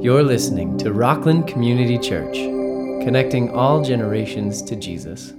You're listening to Rockland Community Church, connecting all generations to Jesus.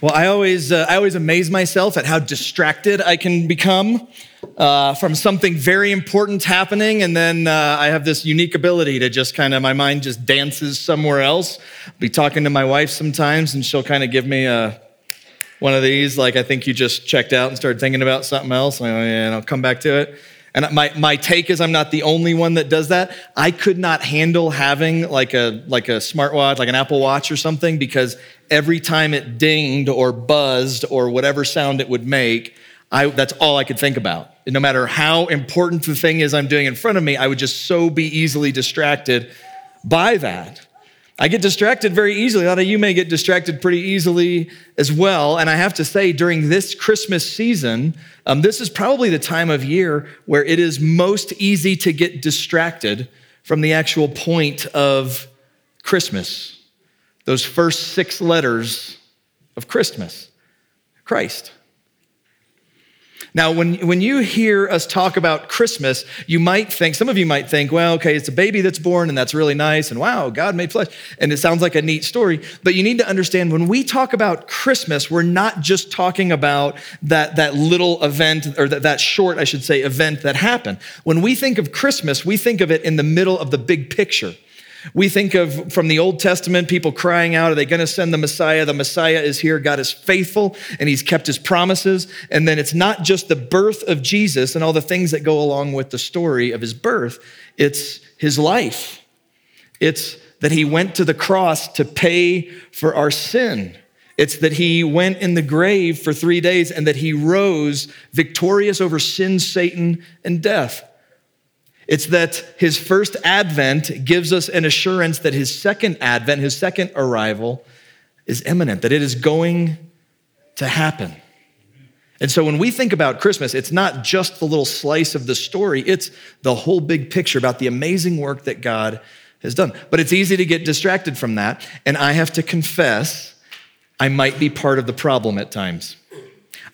Well, I always, uh, I always amaze myself at how distracted I can become uh, from something very important happening, and then uh, I have this unique ability to just kind of my mind just dances somewhere else. I'll be talking to my wife sometimes, and she'll kind of give me a one of these, like I think you just checked out and started thinking about something else, and I'll come back to it. And my, my take is I'm not the only one that does that. I could not handle having like a like a smartwatch, like an Apple Watch or something, because every time it dinged or buzzed or whatever sound it would make, I, that's all I could think about. And no matter how important the thing is I'm doing in front of me, I would just so be easily distracted by that. I get distracted very easily. A lot of you may get distracted pretty easily as well. And I have to say, during this Christmas season, um, this is probably the time of year where it is most easy to get distracted from the actual point of Christmas. Those first six letters of Christmas Christ. Now, when, when you hear us talk about Christmas, you might think, some of you might think, well, okay, it's a baby that's born and that's really nice, and wow, God made flesh, and it sounds like a neat story. But you need to understand when we talk about Christmas, we're not just talking about that, that little event, or that, that short, I should say, event that happened. When we think of Christmas, we think of it in the middle of the big picture. We think of from the Old Testament people crying out, Are they going to send the Messiah? The Messiah is here. God is faithful and he's kept his promises. And then it's not just the birth of Jesus and all the things that go along with the story of his birth, it's his life. It's that he went to the cross to pay for our sin. It's that he went in the grave for three days and that he rose victorious over sin, Satan, and death. It's that his first advent gives us an assurance that his second advent, his second arrival, is imminent, that it is going to happen. And so when we think about Christmas, it's not just the little slice of the story, it's the whole big picture about the amazing work that God has done. But it's easy to get distracted from that. And I have to confess, I might be part of the problem at times.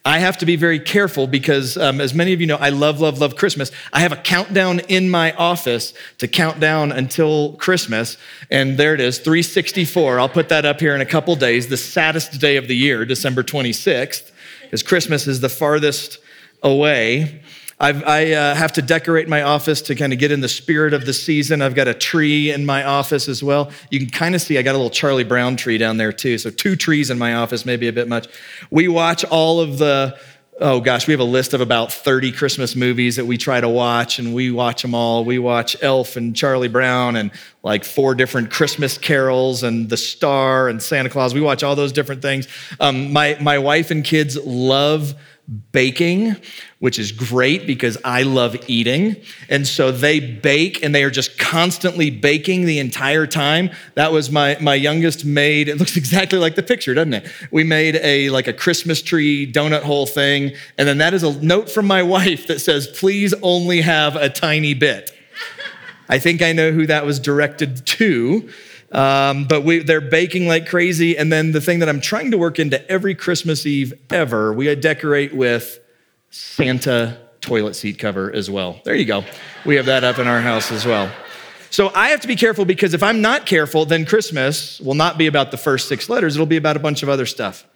I have to be very careful because, um, as many of you know, I love, love, love Christmas. I have a countdown in my office to count down until Christmas. And there it is, 364. I'll put that up here in a couple days, the saddest day of the year, December 26th, because Christmas is the farthest away. I've, i uh, have to decorate my office to kind of get in the spirit of the season. I've got a tree in my office as well. You can kind of see I got a little Charlie Brown tree down there too. So two trees in my office, maybe a bit much. We watch all of the oh gosh, we have a list of about 30 Christmas movies that we try to watch, and we watch them all. We watch Elf and Charlie Brown and like four different Christmas carols and The Star and Santa Claus. We watch all those different things. Um, my, my wife and kids love baking, which is great because I love eating. And so they bake and they are just constantly baking the entire time. That was my, my youngest made, it looks exactly like the picture, doesn't it? We made a like a Christmas tree donut hole thing. And then that is a note from my wife that says, please only have a tiny bit. I think I know who that was directed to. Um, but we, they're baking like crazy. And then the thing that I'm trying to work into every Christmas Eve ever, we decorate with Santa toilet seat cover as well. There you go. We have that up in our house as well. So I have to be careful because if I'm not careful, then Christmas will not be about the first six letters. It'll be about a bunch of other stuff.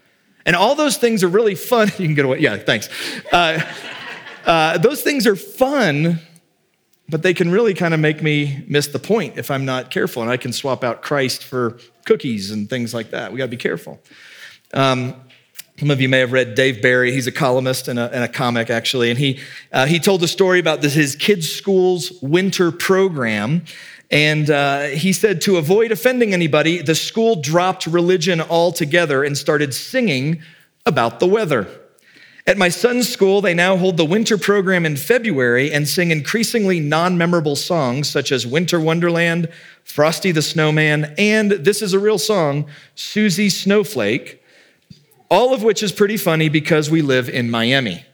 And all those things are really fun. You can get away. Yeah, thanks. Uh, uh, those things are fun but they can really kind of make me miss the point if I'm not careful. And I can swap out Christ for cookies and things like that. We got to be careful. Um, some of you may have read Dave Barry. He's a columnist and a, and a comic, actually. And he, uh, he told a story about this, his kids' school's winter program. And uh, he said to avoid offending anybody, the school dropped religion altogether and started singing about the weather. At my son's school, they now hold the winter program in February and sing increasingly non memorable songs such as Winter Wonderland, Frosty the Snowman, and this is a real song, Susie Snowflake, all of which is pretty funny because we live in Miami.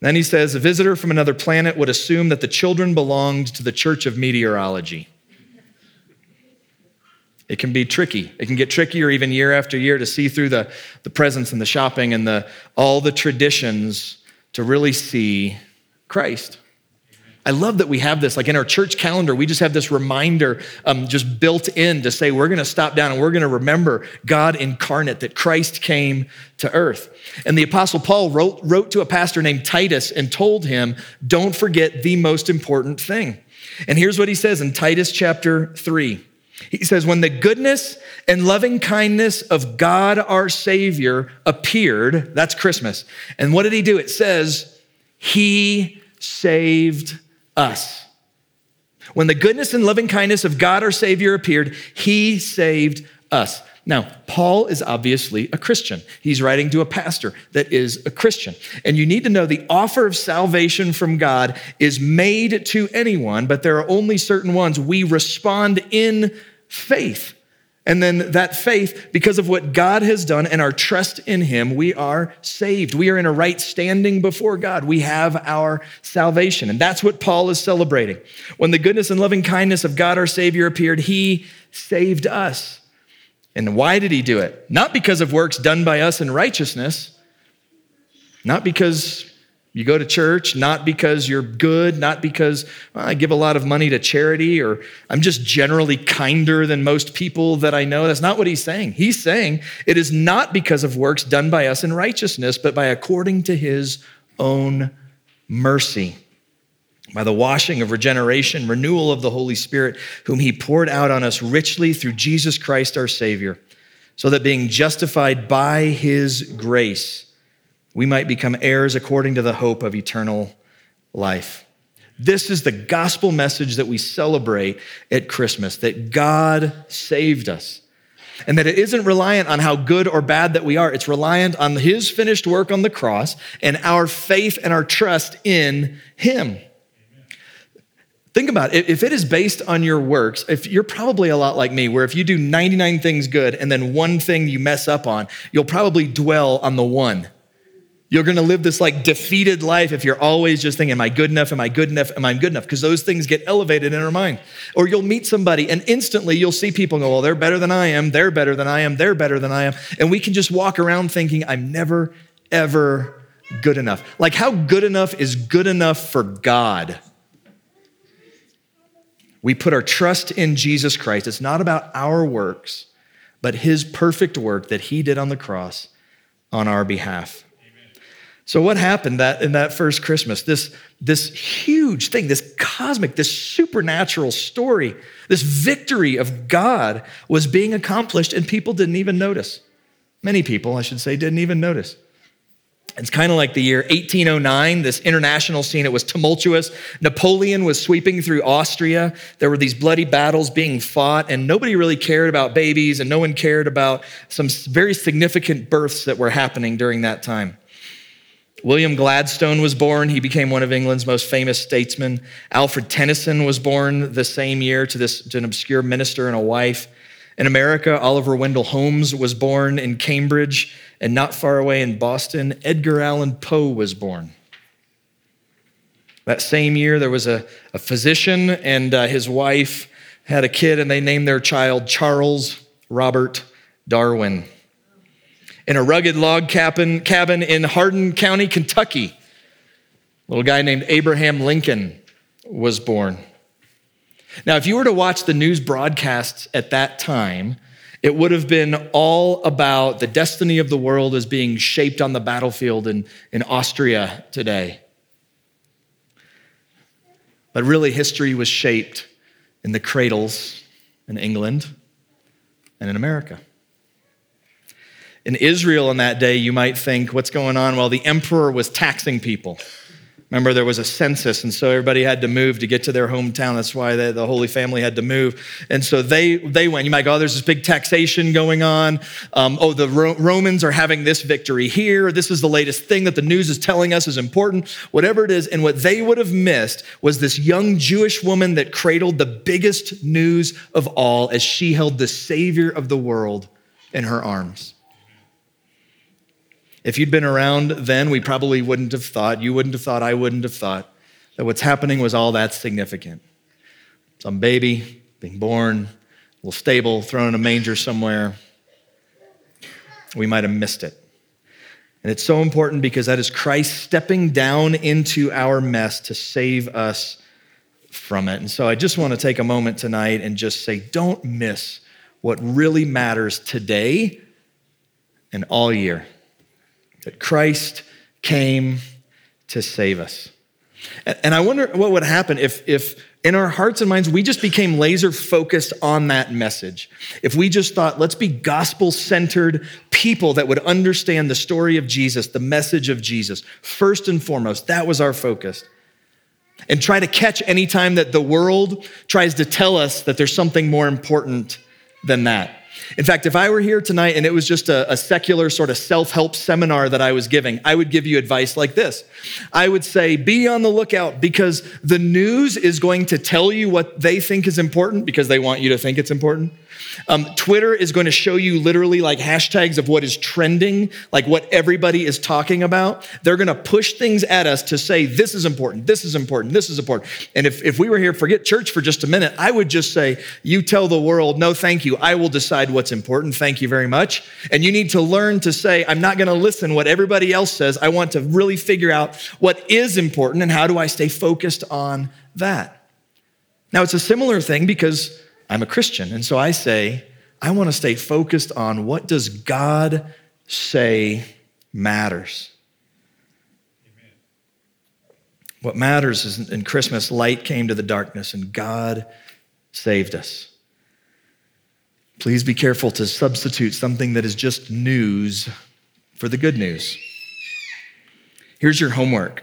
Then he says, a visitor from another planet would assume that the children belonged to the Church of Meteorology. It can be tricky. It can get trickier even year after year to see through the, the presents and the shopping and the, all the traditions to really see Christ. I love that we have this. Like in our church calendar, we just have this reminder um, just built in to say we're going to stop down and we're going to remember God incarnate, that Christ came to earth. And the Apostle Paul wrote, wrote to a pastor named Titus and told him, don't forget the most important thing. And here's what he says in Titus chapter 3. He says, When the goodness and loving kindness of God our Savior appeared, that's Christmas. And what did he do? It says, He saved us. When the goodness and loving kindness of God our Savior appeared, He saved us. Now, Paul is obviously a Christian. He's writing to a pastor that is a Christian. And you need to know the offer of salvation from God is made to anyone, but there are only certain ones. We respond in faith. And then that faith, because of what God has done and our trust in Him, we are saved. We are in a right standing before God. We have our salvation. And that's what Paul is celebrating. When the goodness and loving kindness of God our Savior appeared, He saved us. And why did He do it? Not because of works done by us in righteousness, not because you go to church not because you're good, not because well, I give a lot of money to charity or I'm just generally kinder than most people that I know. That's not what he's saying. He's saying it is not because of works done by us in righteousness, but by according to his own mercy. By the washing of regeneration, renewal of the Holy Spirit, whom he poured out on us richly through Jesus Christ our Savior, so that being justified by his grace, we might become heirs according to the hope of eternal life. This is the gospel message that we celebrate at Christmas that God saved us. And that it isn't reliant on how good or bad that we are. It's reliant on his finished work on the cross and our faith and our trust in him. Think about it. If it is based on your works, if you're probably a lot like me, where if you do 99 things good and then one thing you mess up on, you'll probably dwell on the one. You're going to live this like defeated life if you're always just thinking, Am I good enough? Am I good enough? Am I good enough? Because those things get elevated in our mind. Or you'll meet somebody and instantly you'll see people go, Well, they're better than I am. They're better than I am. They're better than I am. And we can just walk around thinking, I'm never, ever good enough. Like, how good enough is good enough for God? We put our trust in Jesus Christ. It's not about our works, but his perfect work that he did on the cross on our behalf. So what happened that in that first Christmas? This, this huge thing, this cosmic, this supernatural story, this victory of God was being accomplished and people didn't even notice. Many people, I should say, didn't even notice. It's kind of like the year 1809, this international scene. It was tumultuous. Napoleon was sweeping through Austria. There were these bloody battles being fought, and nobody really cared about babies, and no one cared about some very significant births that were happening during that time. William Gladstone was born. He became one of England's most famous statesmen. Alfred Tennyson was born the same year to, this, to an obscure minister and a wife. In America, Oliver Wendell Holmes was born in Cambridge, and not far away in Boston, Edgar Allan Poe was born. That same year, there was a, a physician and uh, his wife had a kid, and they named their child Charles Robert Darwin in a rugged log cabin, cabin in Hardin County, Kentucky. A little guy named Abraham Lincoln was born. Now, if you were to watch the news broadcasts at that time, it would have been all about the destiny of the world as being shaped on the battlefield in, in Austria today. But really, history was shaped in the cradles in England and in America. In Israel in that day, you might think, what's going on? Well, the emperor was taxing people. Remember, there was a census, and so everybody had to move to get to their hometown. That's why the, the Holy Family had to move. And so they, they went. You might go, oh, there's this big taxation going on. Um, oh, the Ro- Romans are having this victory here. This is the latest thing that the news is telling us is important, whatever it is. And what they would have missed was this young Jewish woman that cradled the biggest news of all as she held the Savior of the world in her arms. If you'd been around then, we probably wouldn't have thought, you wouldn't have thought, I wouldn't have thought that what's happening was all that significant. Some baby being born, a little stable, thrown in a manger somewhere. We might have missed it. And it's so important because that is Christ stepping down into our mess to save us from it. And so I just want to take a moment tonight and just say, don't miss what really matters today and all year that Christ came to save us. And I wonder what would happen if, if in our hearts and minds we just became laser focused on that message. If we just thought, let's be gospel centered people that would understand the story of Jesus, the message of Jesus, first and foremost, that was our focus. And try to catch any time that the world tries to tell us that there's something more important than that. In fact, if I were here tonight and it was just a, a secular sort of self help seminar that I was giving, I would give you advice like this I would say, be on the lookout because the news is going to tell you what they think is important because they want you to think it's important. Um, Twitter is going to show you literally like hashtags of what is trending, like what everybody is talking about. They're going to push things at us to say, this is important, this is important, this is important. And if, if we were here, forget church for just a minute, I would just say, you tell the world, no, thank you. I will decide what's important. Thank you very much. And you need to learn to say, I'm not going to listen what everybody else says. I want to really figure out what is important and how do I stay focused on that. Now, it's a similar thing because I'm a Christian. And so I say, I want to stay focused on what does God say matters. What matters is in Christmas, light came to the darkness and God saved us. Please be careful to substitute something that is just news for the good news. Here's your homework.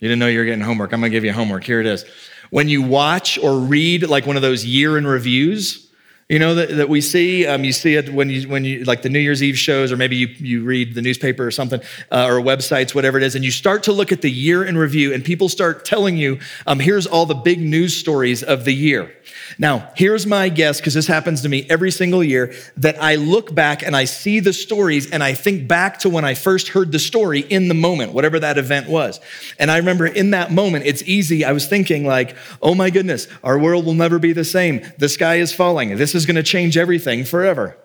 You didn't know you were getting homework. I'm going to give you homework. Here it is. When you watch or read like one of those year in reviews, you know that, that we see um, you see it when you when you like the new year's eve shows or maybe you, you read the newspaper or something uh, or websites whatever it is and you start to look at the year in review and people start telling you um, here's all the big news stories of the year now, here's my guess, because this happens to me every single year, that I look back and I see the stories and I think back to when I first heard the story in the moment, whatever that event was. And I remember in that moment, it's easy. I was thinking, like, oh my goodness, our world will never be the same. The sky is falling. This is going to change everything forever.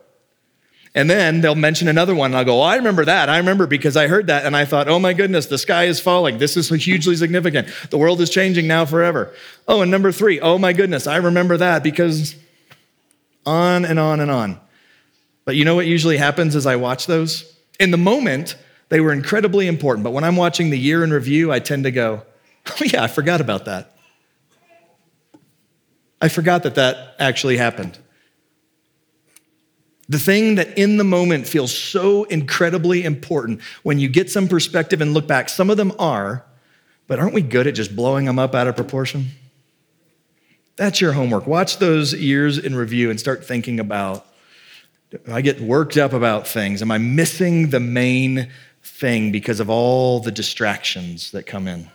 And then they'll mention another one, and I'll go, oh, I remember that. I remember because I heard that, and I thought, oh my goodness, the sky is falling. This is hugely significant. The world is changing now forever. Oh, and number three, oh my goodness, I remember that because on and on and on. But you know what usually happens as I watch those? In the moment, they were incredibly important. But when I'm watching the year in review, I tend to go, oh yeah, I forgot about that. I forgot that that actually happened. The thing that in the moment feels so incredibly important, when you get some perspective and look back, some of them are, but aren't we good at just blowing them up out of proportion? That's your homework. Watch those years in review and start thinking about I get worked up about things. Am I missing the main thing because of all the distractions that come in?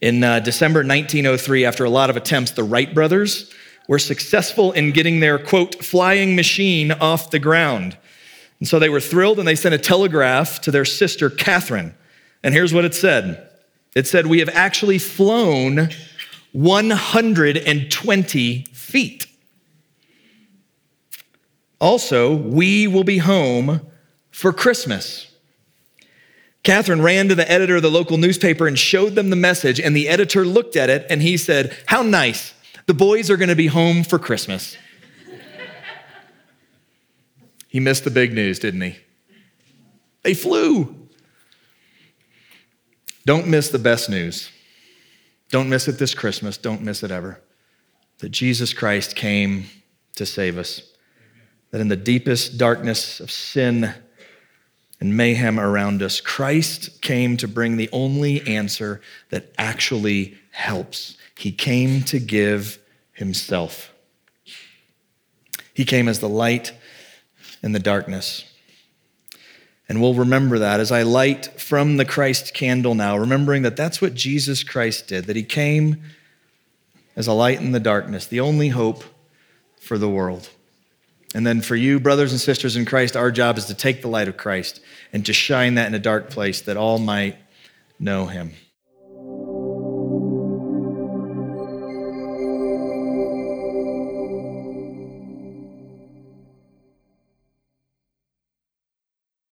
In uh, December 1903, after a lot of attempts, the Wright brothers were successful in getting their, quote, flying machine off the ground. And so they were thrilled and they sent a telegraph to their sister, Katharine. And here's what it said it said, We have actually flown 120 feet. Also, we will be home for Christmas. Katharine ran to the editor of the local newspaper and showed them the message, and the editor looked at it and he said, How nice. The boys are going to be home for Christmas. he missed the big news, didn't he? They flew. Don't miss the best news. Don't miss it this Christmas. Don't miss it ever. That Jesus Christ came to save us. That in the deepest darkness of sin and mayhem around us, Christ came to bring the only answer that actually helps. He came to give himself. He came as the light in the darkness. And we'll remember that as I light from the Christ candle now, remembering that that's what Jesus Christ did, that he came as a light in the darkness, the only hope for the world. And then for you, brothers and sisters in Christ, our job is to take the light of Christ and to shine that in a dark place that all might know him.